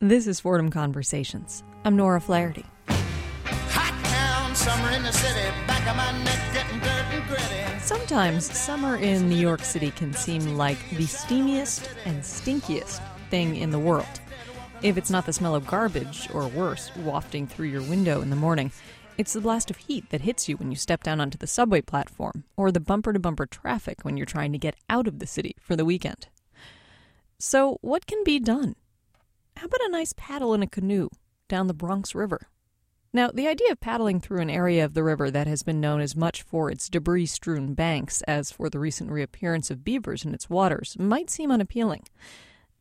This is Fordham Conversations. I'm Nora Flaherty. Hot town, summer in the city, back of my neck getting dirt and gritty. Sometimes summer in New York City can seem like the steamiest and stinkiest thing in the world. If it's not the smell of garbage, or worse, wafting through your window in the morning, it's the blast of heat that hits you when you step down onto the subway platform, or the bumper to bumper traffic when you're trying to get out of the city for the weekend. So, what can be done? How about a nice paddle in a canoe down the Bronx River? Now, the idea of paddling through an area of the river that has been known as much for its debris strewn banks as for the recent reappearance of beavers in its waters might seem unappealing.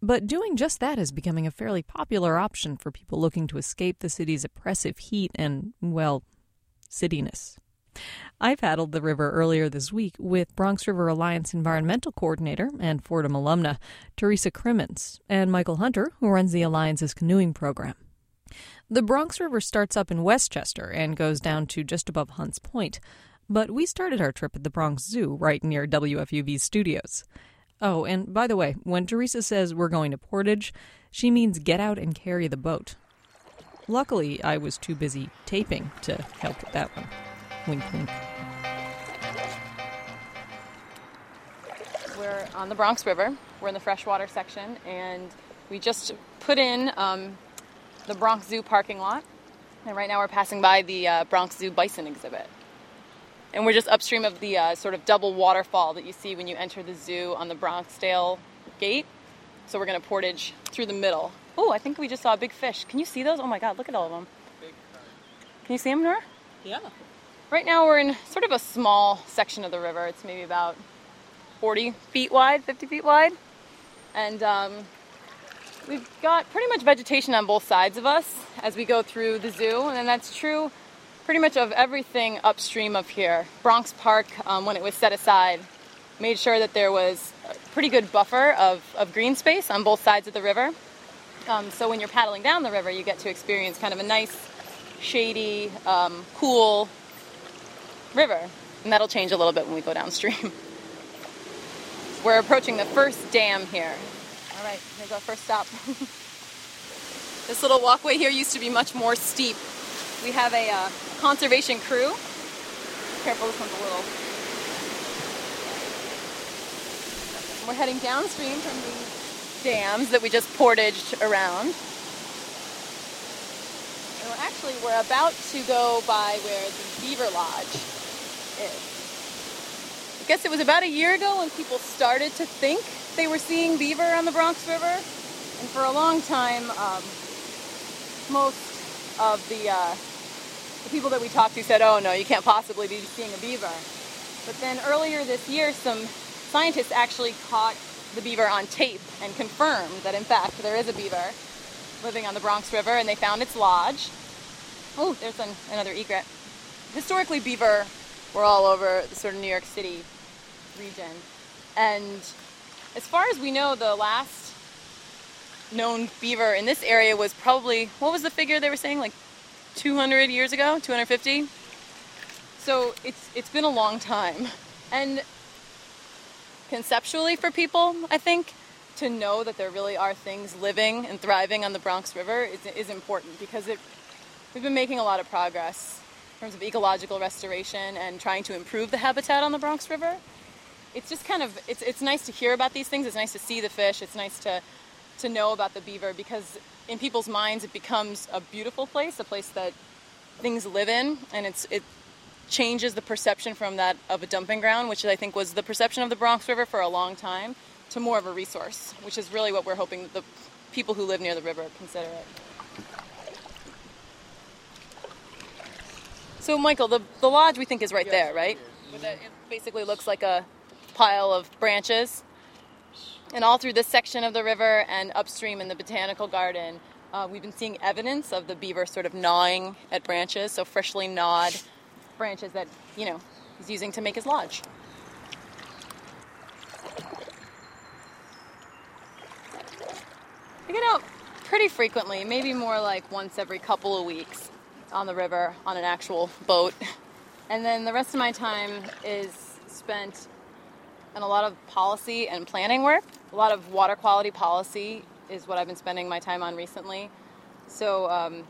But doing just that is becoming a fairly popular option for people looking to escape the city's oppressive heat and, well, cityness. I paddled the river earlier this week with Bronx River Alliance Environmental Coordinator and Fordham alumna Teresa Crimmins and Michael Hunter, who runs the Alliance's canoeing program. The Bronx River starts up in Westchester and goes down to just above Hunts Point, but we started our trip at the Bronx Zoo right near WFUV's studios. Oh, and by the way, when Teresa says we're going to Portage, she means get out and carry the boat. Luckily, I was too busy taping to help with that one. Wink, wink. We're on the Bronx River. We're in the freshwater section, and we just put in um, the Bronx Zoo parking lot. And right now we're passing by the uh, Bronx Zoo bison exhibit. And we're just upstream of the uh, sort of double waterfall that you see when you enter the zoo on the Bronxdale gate. So we're going to portage through the middle. Oh, I think we just saw a big fish. Can you see those? Oh my God, look at all of them. Can you see them, Nora? Yeah. Right now we're in sort of a small section of the river. It's maybe about 40 feet wide, 50 feet wide. And um, we've got pretty much vegetation on both sides of us as we go through the zoo. And that's true pretty much of everything upstream of here. Bronx Park, um, when it was set aside, made sure that there was a pretty good buffer of, of green space on both sides of the river. Um, so when you're paddling down the river, you get to experience kind of a nice, shady, um, cool river. And that'll change a little bit when we go downstream. We're approaching the first dam here. All right, here's our first stop. this little walkway here used to be much more steep. We have a uh, conservation crew. Careful, this one's a little. We're heading downstream from the dams that we just portaged around. And we're actually we're about to go by where the Beaver Lodge is. I guess it was about a year ago when people started to think they were seeing beaver on the Bronx River, and for a long time, um, most of the, uh, the people that we talked to said, "Oh no, you can't possibly be seeing a beaver." But then earlier this year, some scientists actually caught the beaver on tape and confirmed that in fact there is a beaver living on the Bronx River, and they found its lodge. Oh, there's an, another egret. Historically, beaver were all over the sort of New York City region. And as far as we know, the last known beaver in this area was probably, what was the figure they were saying? Like 200 years ago? 250? So it's, it's been a long time. And conceptually for people, I think, to know that there really are things living and thriving on the Bronx River is, is important because it, we've been making a lot of progress terms of ecological restoration and trying to improve the habitat on the Bronx River. It's just kind of it's, it's nice to hear about these things. It's nice to see the fish. It's nice to to know about the beaver because in people's minds it becomes a beautiful place, a place that things live in, and it's it changes the perception from that of a dumping ground, which I think was the perception of the Bronx River for a long time, to more of a resource, which is really what we're hoping the people who live near the river consider it. So, Michael, the, the lodge we think is right there, right? With a- It basically looks like a pile of branches. And all through this section of the river and upstream in the botanical garden, uh, we've been seeing evidence of the beaver sort of gnawing at branches, so freshly gnawed branches that, you know, he's using to make his lodge. I get out pretty frequently, maybe more like once every couple of weeks on the river on an actual boat. And then the rest of my time is spent in a lot of policy and planning work, a lot of water quality policy is what I've been spending my time on recently. So, um,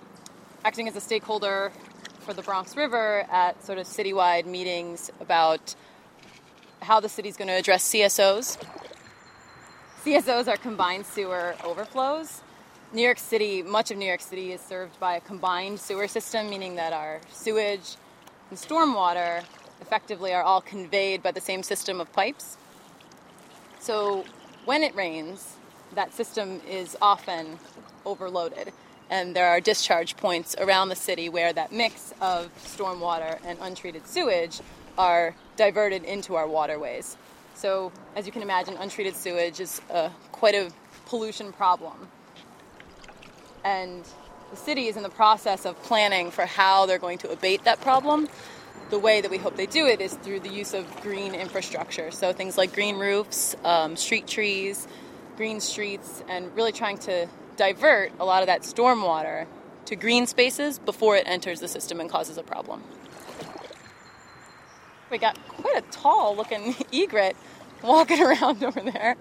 acting as a stakeholder for the Bronx River at sort of citywide meetings about how the city's going to address CSOs. CSOs are combined sewer overflows. New York City, much of New York City is served by a combined sewer system, meaning that our sewage and stormwater effectively are all conveyed by the same system of pipes. So when it rains, that system is often overloaded. And there are discharge points around the city where that mix of stormwater and untreated sewage are diverted into our waterways. So, as you can imagine, untreated sewage is uh, quite a pollution problem. And the city is in the process of planning for how they're going to abate that problem. The way that we hope they do it is through the use of green infrastructure. So, things like green roofs, um, street trees, green streets, and really trying to divert a lot of that stormwater to green spaces before it enters the system and causes a problem. We got quite a tall looking egret walking around over there.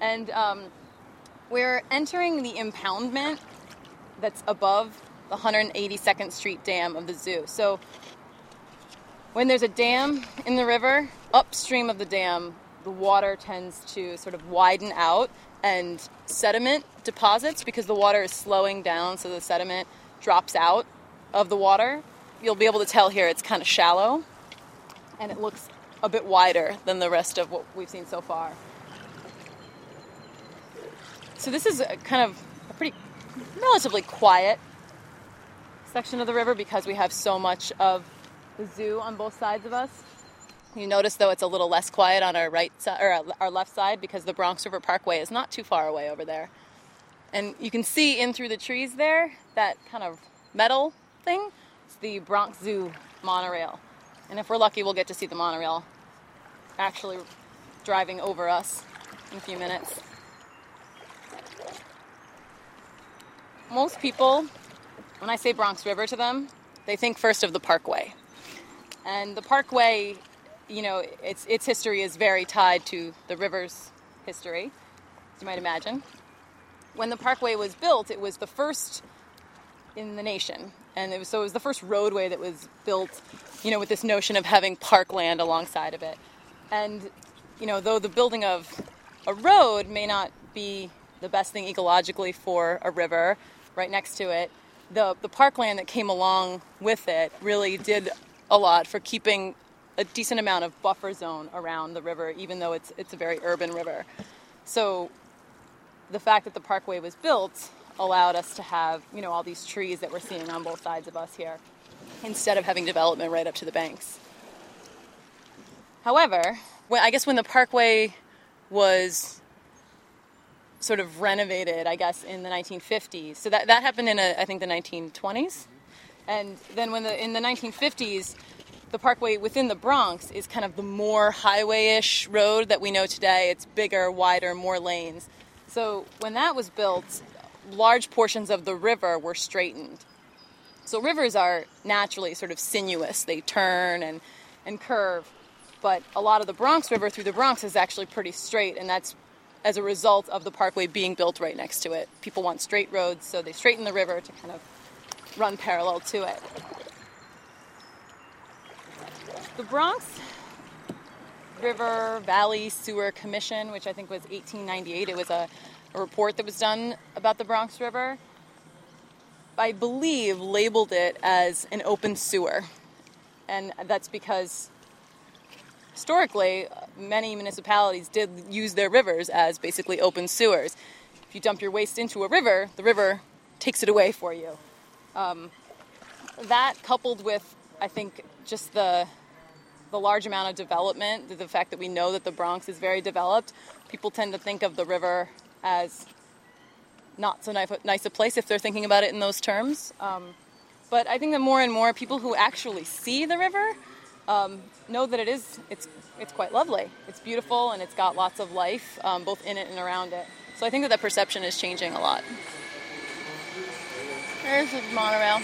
And um, we're entering the impoundment that's above the 182nd Street Dam of the zoo. So when there's a dam in the river, upstream of the dam, the water tends to sort of widen out and sediment deposits because the water is slowing down, so the sediment drops out of the water. You'll be able to tell here it's kind of shallow and it looks a bit wider than the rest of what we've seen so far. So, this is kind of relatively quiet section of the river because we have so much of the zoo on both sides of us. You notice, though, it's a little less quiet on our right side or uh, our left side because the Bronx River Parkway is not too far away over there. And you can see in through the trees there that kind of metal thing. It's the Bronx Zoo monorail. And if we're lucky, we'll get to see the monorail actually driving over us in a few minutes. Most people, when I say Bronx River to them, they think first of the Parkway. And the Parkway, you know, its, its history is very tied to the river's history, as you might imagine. When the Parkway was built, it was the first in the nation. And it was, so it was the first roadway that was built, you know, with this notion of having parkland alongside of it. And, you know, though the building of a road may not be the best thing ecologically for a river right next to it, the, the parkland that came along with it really did a lot for keeping a decent amount of buffer zone around the river, even though it's, it's a very urban river. So the fact that the parkway was built allowed us to have, you know, all these trees that we're seeing on both sides of us here, instead of having development right up to the banks. However, when, I guess when the parkway was sort of renovated, I guess in the 1950s. So that, that happened in, a, I think, the 1920s. And then when the in the 1950s, the parkway within the Bronx is kind of the more highway-ish road that we know today. It's bigger, wider, more lanes. So when that was built, large portions of the river were straightened. So rivers are naturally sort of sinuous. They turn and, and curve. But a lot of the Bronx River through the Bronx is actually pretty straight, and that's as a result of the parkway being built right next to it. People want straight roads, so they straighten the river to kind of run parallel to it. The Bronx River Valley Sewer Commission, which I think was 1898, it was a, a report that was done about the Bronx River. I believe labeled it as an open sewer. And that's because historically, many municipalities did use their rivers as basically open sewers. If you dump your waste into a river, the river takes it away for you. Um, that coupled with, I think, just the the large amount of development, the fact that we know that the Bronx is very developed, people tend to think of the river as not so nice a place if they're thinking about it in those terms. Um, but I think that more and more people who actually see the river um, know that it is it's it's quite lovely. It's beautiful and it's got lots of life um, both in it and around it. So I think that that perception is changing a lot. There's the monorail.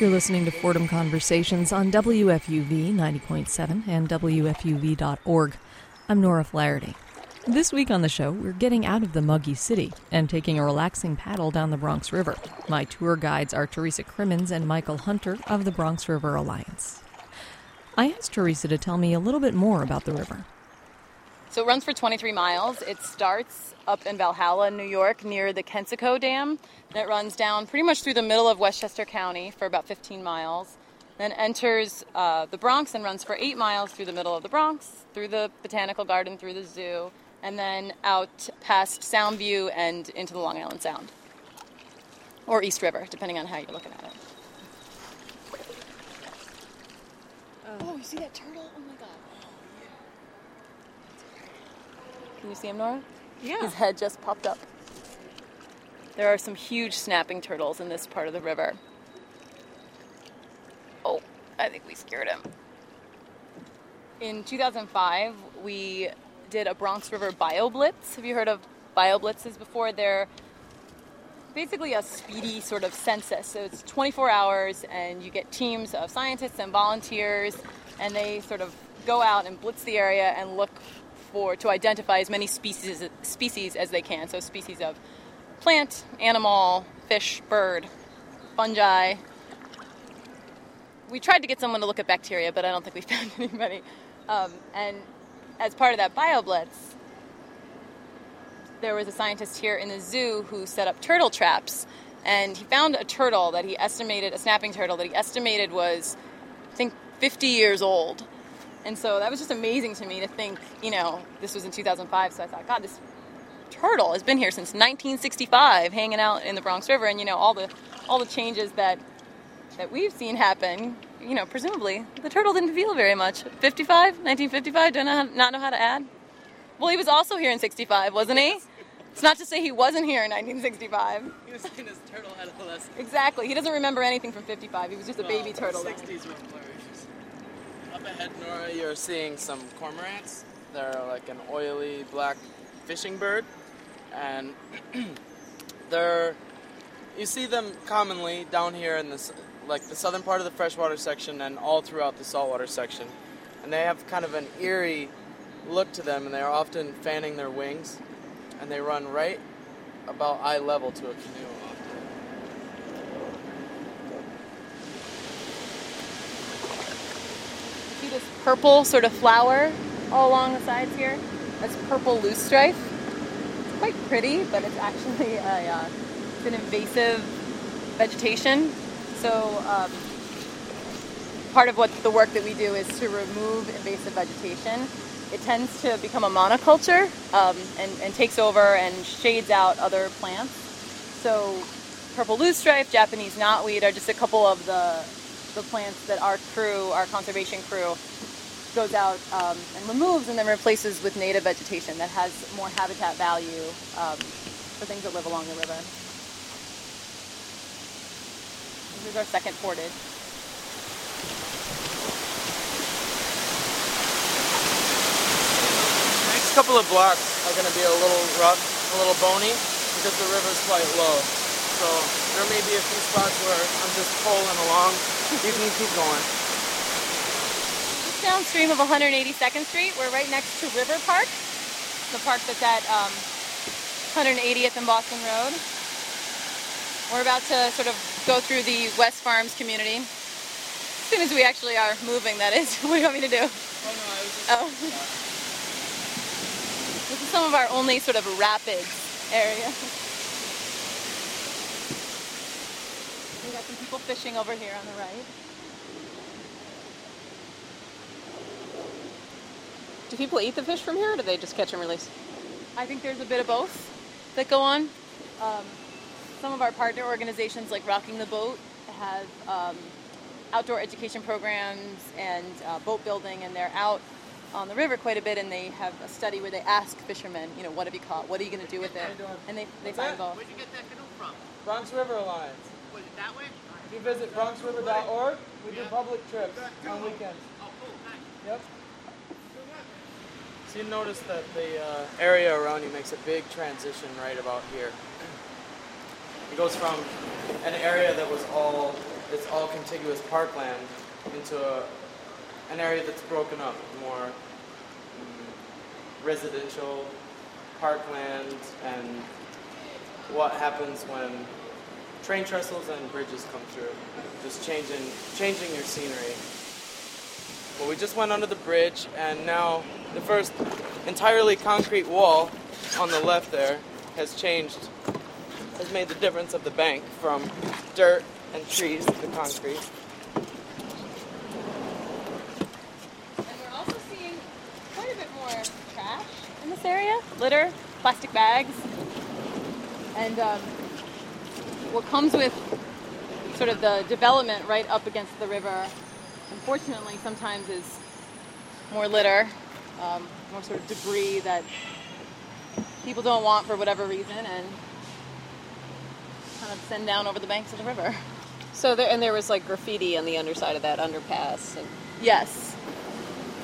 You're listening to Fordham Conversations on WFUV 90.7 and WFUV.org. I'm Nora Flaherty. This week on the show, we're getting out of the muggy city and taking a relaxing paddle down the Bronx River. My tour guides are Teresa Crimmins and Michael Hunter of the Bronx River Alliance. I asked Teresa to tell me a little bit more about the river. So it runs for 23 miles. It starts up in Valhalla, New York, near the Kensico Dam. And it runs down pretty much through the middle of Westchester County for about 15 miles. Then enters uh, the Bronx and runs for eight miles through the middle of the Bronx, through the Botanical Garden, through the zoo, and then out past Soundview and into the Long Island Sound. Or East River, depending on how you're looking at it. Uh, oh, you see that turtle? Oh my god. Can you see him, Nora? Yeah. His head just popped up. There are some huge snapping turtles in this part of the river. Oh, I think we scared him. In 2005, we did a Bronx River BioBlitz. Have you heard of BioBlitzes before? They're basically a speedy sort of census. So it's 24 hours, and you get teams of scientists and volunteers, and they sort of go out and blitz the area and look for to identify as many species species as they can. So species of plant, animal, fish, bird, fungi. We tried to get someone to look at bacteria, but I don't think we found anybody. Um, and as part of that BioBlitz, there was a scientist here in the zoo who set up turtle traps, and he found a turtle that he estimated, a snapping turtle that he estimated was, I think, 50 years old. And so that was just amazing to me to think, you know, this was in 2005, so I thought, God, this turtle has been here since 1965, hanging out in the Bronx River, and you know all the all the changes that that we've seen happen. You know, presumably the turtle didn't feel very much. 55, 1955. Do I not, not know how to add? Well, he was also here in 65, wasn't he? It's not to say he wasn't here in 1965. He was in his turtle adolescence. Exactly. He doesn't remember anything from 55. He was just a baby turtle. then. 60s were flourishes. Up ahead, Nora, you're seeing some cormorants. They're like an oily black fishing bird, and they're you see them commonly down here in this like the southern part of the freshwater section and all throughout the saltwater section, and they have kind of an eerie look to them, and they are often fanning their wings, and they run right about eye level to a canoe. See this purple sort of flower all along the sides here? That's purple loosestrife. It's quite pretty, but it's actually a, uh, it's an invasive vegetation. So um, part of what the work that we do is to remove invasive vegetation. It tends to become a monoculture um, and, and takes over and shades out other plants. So purple loosestrife, Japanese knotweed are just a couple of the the plants that our crew, our conservation crew, goes out um, and removes and then replaces with native vegetation that has more habitat value um, for things that live along the river. This is our second portage. The next couple of blocks are going to be a little rough, a little bony, because the river's quite low. So there may be a few spots where I'm just pulling along. You can keep going. Just downstream of 182nd Street, we're right next to River Park, the park that's at um, 180th and Boston Road. We're about to sort of go through the West Farms community. As soon as we actually are moving, that is. What do you want me to do? Oh no, I was just. Oh. This is some of our only sort of rapids area. We got some people fishing over here on the right. Do people eat the fish from here, or do they just catch and release? I think there's a bit of both that go on. Um, some of our partner organizations, like Rocking the Boat, have um, outdoor education programs and uh, boat building, and they're out on the river quite a bit. And they have a study where they ask fishermen, you know, what have you caught? What are you going to do with it? How you doing? And they, they find that? both. Where'd you get that canoe from? Bronx River Alliance. Was it that way? If you visit bronxriver.org, we do public trips on weekends. Oh, cool, thanks. Yep. So you notice that the uh, area around you makes a big transition right about here. It goes from an area that was all it's all contiguous parkland into a, an area that's broken up, more mm, residential parkland and what happens when train trestles and bridges come through. Just changing changing your scenery. Well, we just went under the bridge, and now the first entirely concrete wall on the left there has changed, has made the difference of the bank from dirt and trees to concrete. And we're also seeing quite a bit more trash in this area litter, plastic bags. And um, what comes with sort of the development right up against the river, unfortunately, sometimes is more litter, um, more sort of debris that people don't want for whatever reason and kind of send down over the banks of the river. So there, and there was like graffiti on the underside of that underpass. And Yes.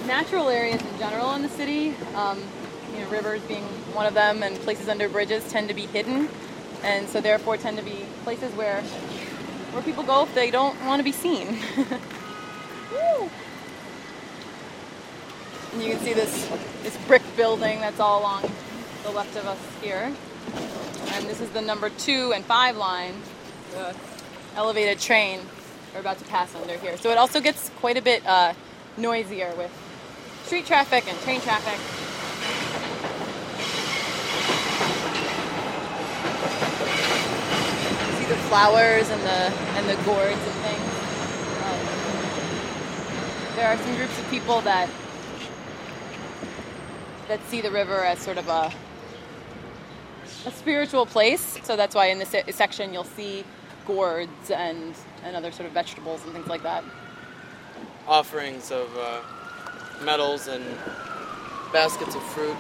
Natural areas in general in the city, um, you know, rivers being one of them, and places under bridges tend to be hidden, and so therefore tend to be places where where people go if they don't want to be seen. You can see this this brick building that's all along the left of us here, and this is the number two and five line, the elevated train we're about to pass under here. So it also gets quite a bit uh, noisier with street traffic and train traffic. You see the flowers and the and the gourds and things. Um, there are some groups of people that that see the river as sort of a a spiritual place. So that's why in this section you'll see gourds and and other sort of vegetables and things like that. Offerings of uh, medals and baskets of fruit.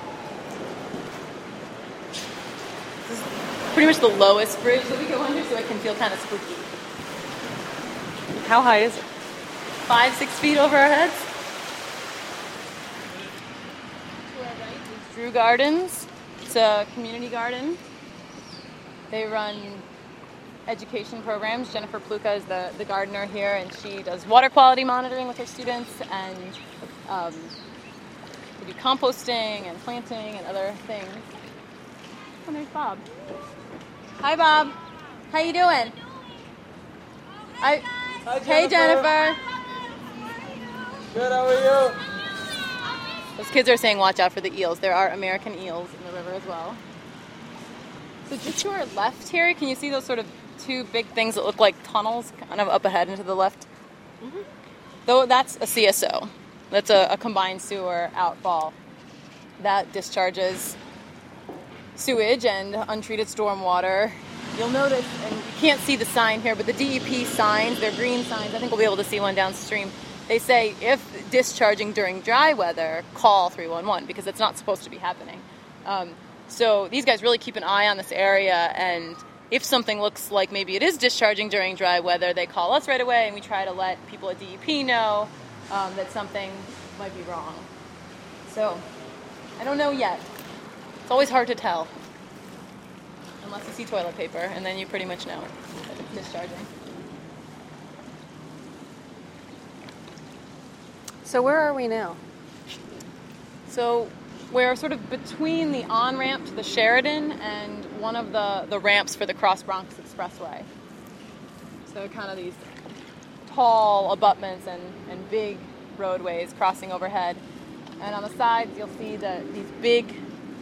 Pretty much the lowest bridge that we go under, so it can feel kind of spooky. how high is it? Five, six feet over our heads. To our right is Drew Gardens. It's a community garden. They run education programs. Jennifer Plewka is the, the gardener here, and she does water quality monitoring with her students, and um, they do composting and planting and other things. And there's Bob. Hi, Bob. How you doing? I, hey, Jennifer. Good, how are you? Those kids are saying watch out for the eels. There are American eels in the river as well. So just to our left here, can you see those sort of two big things that look like tunnels kind of up ahead and to the left? Mm-hmm. Though that's a CSO. That's a, a combined sewer outfall that discharges sewage and untreated stormwater. You'll notice, and you can't see the sign here, but the DEP signs, they're green signs. I think we'll be able to see one downstream. They say if discharging during dry weather, call 311 because it's not supposed to be happening. Um, so these guys really keep an eye on this area, and if something looks like maybe it is discharging during dry weather, they call us right away, and we try to let people at DEP know um, that something might be wrong. So I don't know yet. It's always hard to tell. Unless you see toilet paper, and then you pretty much know that it's discharging. So where are we now? So we're sort of between the on ramp to the Sheridan and one of the, the ramps for the Cross Bronx Expressway. So kind of these tall abutments and, and big roadways crossing overhead. And on the sides, you'll see the, these big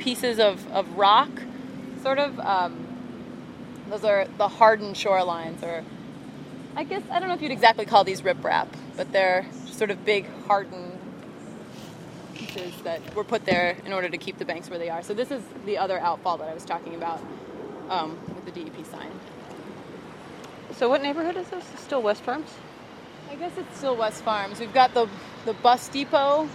pieces of, of rock, sort of. Um, those are the hardened shorelines, or I guess I don't know if you'd exactly call these riprap, but they're sort of big hardened pieces that were put there in order to keep the banks where they are. So this is the other outfall that I was talking about um, with the DEP sign. So what neighborhood is this? Still West Farms? I guess it's still West Farms. We've got the the bus depot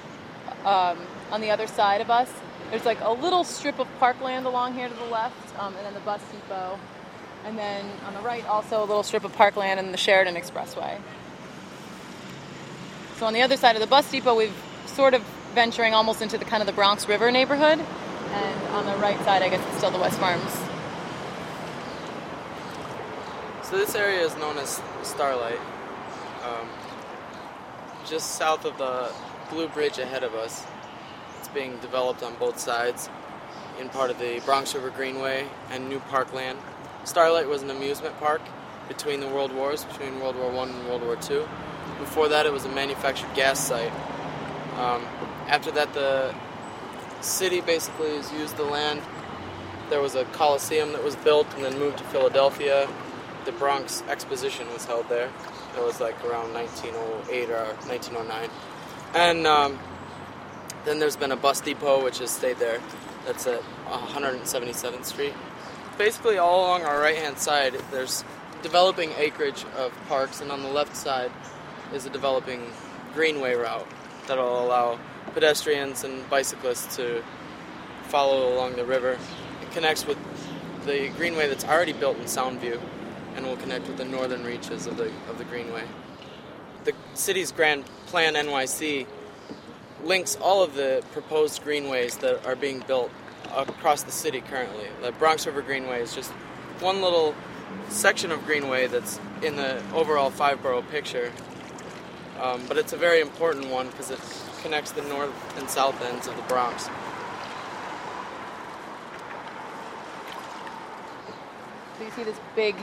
um, on the other side of us. There's like a little strip of parkland along here to the left, um, and then the bus depot. And then on the right, also a little strip of parkland and the Sheridan Expressway. So on the other side of the bus depot, we've sort of venturing almost into the kind of the Bronx River neighborhood. And on the right side, I guess it's still the West Farms. So this area is known as Starlight. Um, just south of the Blue Bridge ahead of us. Being developed on both sides. in part of the Bronx River Greenway and New Parkland. Starlight was an amusement park between the World Wars, between World War One and World War Two. Before that, it was a manufactured gas site. Um, after that, the city basically has used the land. There was a coliseum that was built and then moved to Philadelphia. The Bronx Exposition was held there. It was like around 1908 or 1909. And um, then there's been a bus depot which has stayed there. That's at 177th Street. Basically, all along our right hand side, there's developing acreage of parks, and on the left side is a developing greenway route that'll allow pedestrians and bicyclists to follow along the river. It connects with the greenway that's already built in Soundview and will connect with the northern reaches of the, of the greenway. The city's Grand Plan NYC links all of the proposed greenways that are being built across the city currently. The Bronx River Greenway is just one little section of greenway that's in the overall five borough picture. Um, but it's a very important one because it connects the north and south ends of the Bronx. So you see this big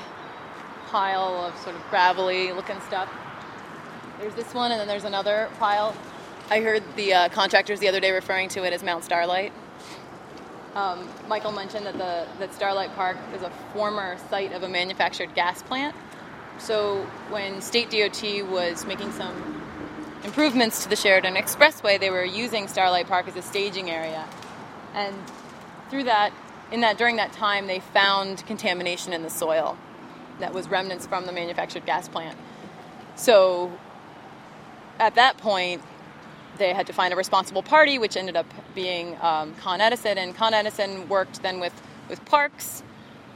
pile of sort of gravelly looking stuff. There's this one, and then there's another pile. I heard the uh, contractors the other day referring to it as Mount Starlight. Um, Michael mentioned that the that Starlight Park is a former site of a manufactured gas plant. So when State DOT was making some improvements to the Sheridan Expressway, they were using Starlight Park as a staging area, and through that, in that during that time, they found contamination in the soil that was remnants from the manufactured gas plant. So at that point, they had to find a responsible party, which ended up being um, Con Edison. And Con Edison worked then with, with parks,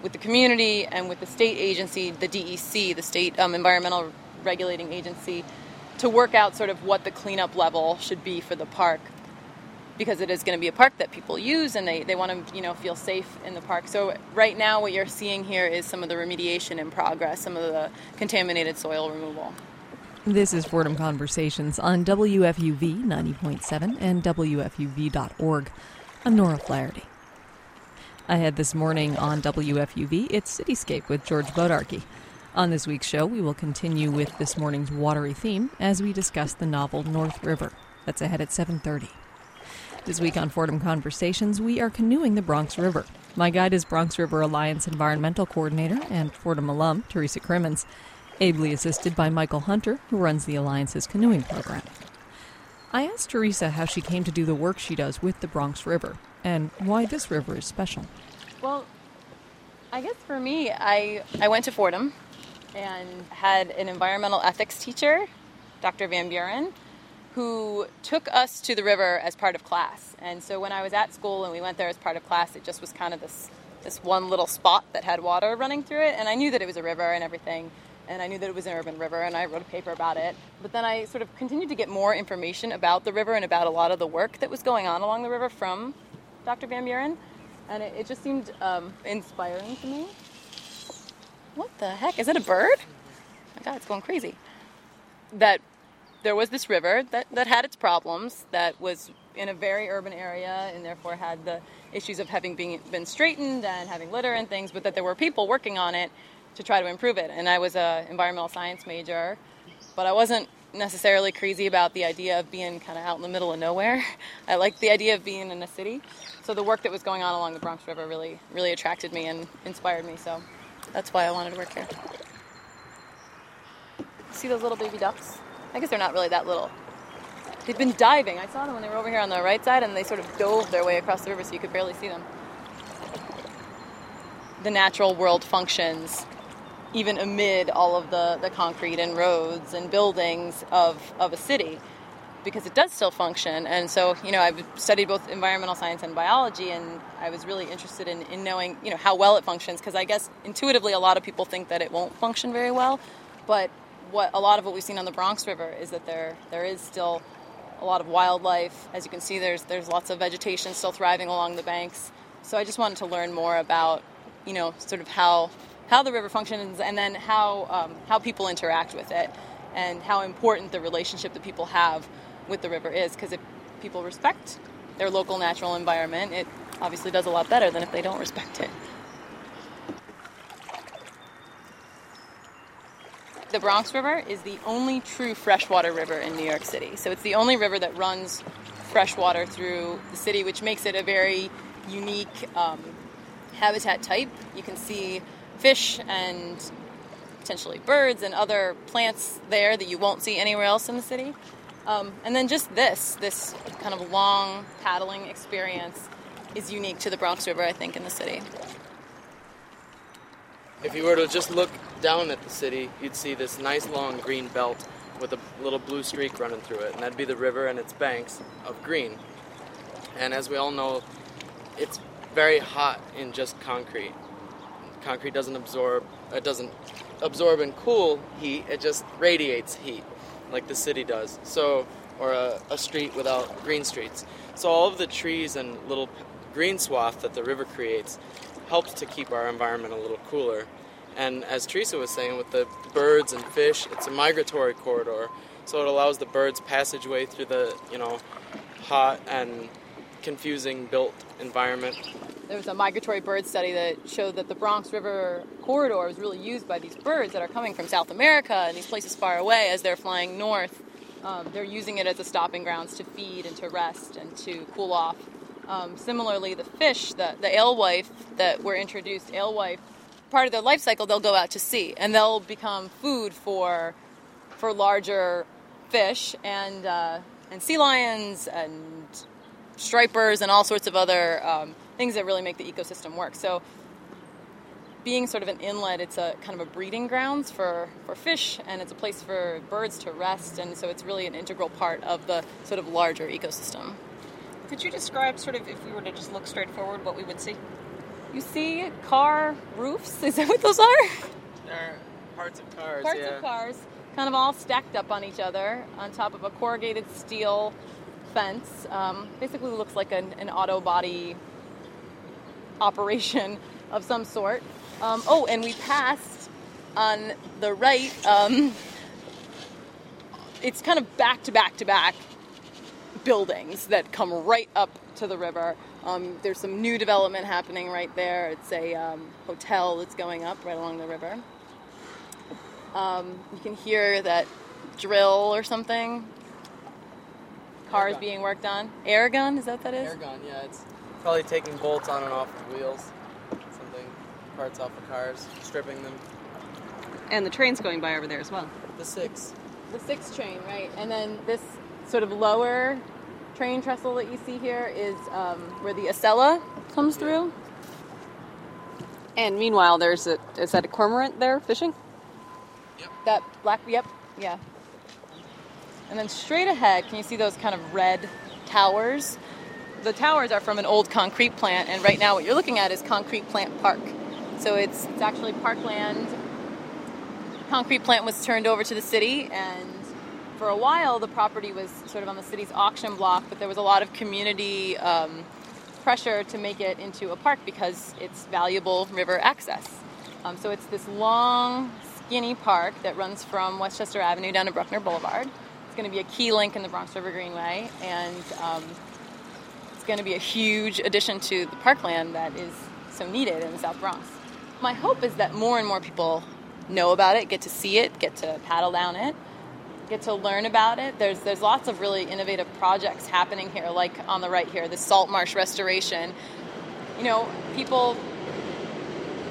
with the community, and with the state agency, the DEC, the state um, environmental regulating agency, to work out sort of what the cleanup level should be for the park. Because it is going to be a park that people use and they, they want to you know feel safe in the park. So right now what you're seeing here is some of the remediation in progress, some of the contaminated soil removal. This is Fordham Conversations on WFUV 90.7 and WFUV.org. I'm Nora Flaherty. Ahead this morning on WFUV, it's Cityscape with George Bodarky. On this week's show, we will continue with this morning's watery theme as we discuss the novel North River. That's ahead at 7:30. This week on Fordham Conversations, we are canoeing the Bronx River. My guide is Bronx River Alliance Environmental Coordinator and Fordham alum Teresa Crimmins ably assisted by Michael Hunter, who runs the Alliance's canoeing program. I asked Teresa how she came to do the work she does with the Bronx River and why this river is special. Well, I guess for me, I, I went to Fordham and had an environmental ethics teacher, Dr. Van Buren, who took us to the river as part of class. And so when I was at school and we went there as part of class, it just was kind of this this one little spot that had water running through it, and I knew that it was a river and everything and I knew that it was an urban river, and I wrote a paper about it. But then I sort of continued to get more information about the river and about a lot of the work that was going on along the river from Dr. Van Buren, and it, it just seemed um, inspiring to me. What the heck? Is that a bird? my God, it's going crazy. That there was this river that, that had its problems, that was in a very urban area, and therefore had the issues of having been, been straightened and having litter and things, but that there were people working on it to try to improve it. And I was a environmental science major, but I wasn't necessarily crazy about the idea of being kind of out in the middle of nowhere. I liked the idea of being in a city. So the work that was going on along the Bronx River really, really attracted me and inspired me. So that's why I wanted to work here. See those little baby ducks? I guess they're not really that little. They've been diving. I saw them when they were over here on the right side, and they sort of dove their way across the river, so you could barely see them. The natural world functions even amid all of the, the concrete and roads and buildings of, of a city because it does still function. And so, you know, I've studied both environmental science and biology, and I was really interested in, in knowing, you know, how well it functions because I guess intuitively a lot of people think that it won't function very well. But what a lot of what we've seen on the Bronx River is that there there is still a lot of wildlife. As you can see, there's there's lots of vegetation still thriving along the banks. So I just wanted to learn more about, you know, sort of how how the river functions and then how um, how people interact with it and how important the relationship that people have with the river is because if people respect their local natural environment it obviously does a lot better than if they don't respect it. The Bronx River is the only true freshwater river in New York City. So it's the only river that runs freshwater through the city, which makes it a very unique um, habitat type. You can see fish and potentially birds and other plants there that you won't see anywhere else in the city. Um, and then just this, this kind of long paddling experience is unique to the Bronx River, I think, in the city. If you were to just look down at the city, you'd see this nice long green belt with a little blue streak running through it, and that'd be the river and its banks of green. And as we all know, it's very hot in just concrete. Concrete doesn't absorb, it doesn't absorb and cool heat, it just radiates heat, like the city does. So, or a, a street without green streets. So all of the trees and little green swath that the river creates helps to keep our environment a little cooler. And as Teresa was saying, with the birds and fish, it's a migratory corridor, so it allows the birds passageway through the you know hot and confusing built environment. There was a migratory bird study that showed that the Bronx River corridor was really used by these birds that are coming from South America and these places far away as they're flying north. Um, they're using it as a stopping grounds to feed and to rest and to cool off. Um, similarly, the fish, the, the alewife that were introduced, alewife, part of their life cycle, they'll go out to sea and they'll become food for for larger fish and uh, and sea lions and stripers and all sorts of other um, things that really make the ecosystem work. So, being sort of an inlet, it's a kind of a breeding grounds for, for fish, and it's a place for birds to rest, and so it's really an integral part of the sort of larger ecosystem. Could you describe, sort of, if we were to just look straight forward, what we would see? You see car roofs? Is that what those are? There are parts of cars, Parts yeah. of cars, kind of all stacked up on each other on top of a corrugated steel fence. Um, basically, looks like an, an auto body operation of some sort. Um, oh, and we passed on the right. Um, it's kind of back to back to back buildings that come right up to the river. Um, there's some new development happening right there. It's a um, hotel that's going up right along the river. Um, you can hear that drill or something. Cars gun. being worked on. Air gun, is that what that is? Air gun, yeah. It's probably taking bolts on and off the wheels, something, parts off the cars, stripping them. And the train's going by over there as well. The six. The six train, right? And then this sort of lower train trestle that you see here is um, where the Acela comes through. And meanwhile, there's a, is that a cormorant there fishing? Yep. That black, yep, yeah. And then straight ahead, can you see those kind of red towers? The towers are from an old concrete plant, and right now what you're looking at is Concrete Plant Park. So it's, it's actually parkland. Concrete plant was turned over to the city, and for a while the property was sort of on the city's auction block, but there was a lot of community um, pressure to make it into a park because it's valuable river access. Um, so it's this long, skinny park that runs from Westchester Avenue down to Bruckner Boulevard. Going to be a key link in the Bronx River Greenway, and um, it's going to be a huge addition to the parkland that is so needed in the South Bronx. My hope is that more and more people know about it, get to see it, get to paddle down it, get to learn about it. There's there's lots of really innovative projects happening here, like on the right here, the salt marsh restoration. You know, people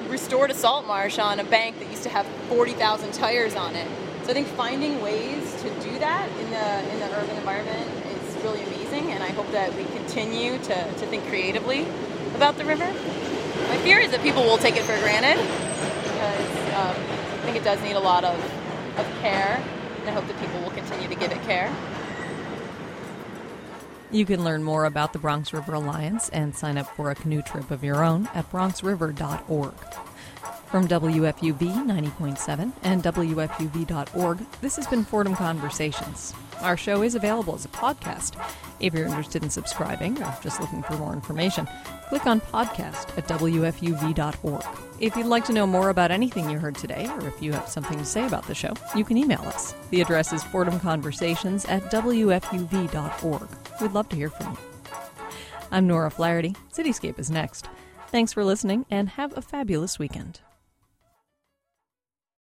restored a salt marsh on a bank that used to have 40,000 tires on it. So I think finding ways to that in the in the urban environment is really amazing, and I hope that we continue to, to think creatively about the river. My fear is that people will take it for granted because um, I think it does need a lot of, of care, and I hope that people will continue to give it care. You can learn more about the Bronx River Alliance and sign up for a canoe trip of your own at bronxriver.org. From WFUV 90.7 and WFUV.org, this has been Fordham Conversations. Our show is available as a podcast. If you're interested in subscribing or just looking for more information, click on podcast at WFUV.org. If you'd like to know more about anything you heard today, or if you have something to say about the show, you can email us. The address is Fordham Conversations at WFUV.org. We'd love to hear from you. I'm Nora Flaherty. Cityscape is next. Thanks for listening and have a fabulous weekend.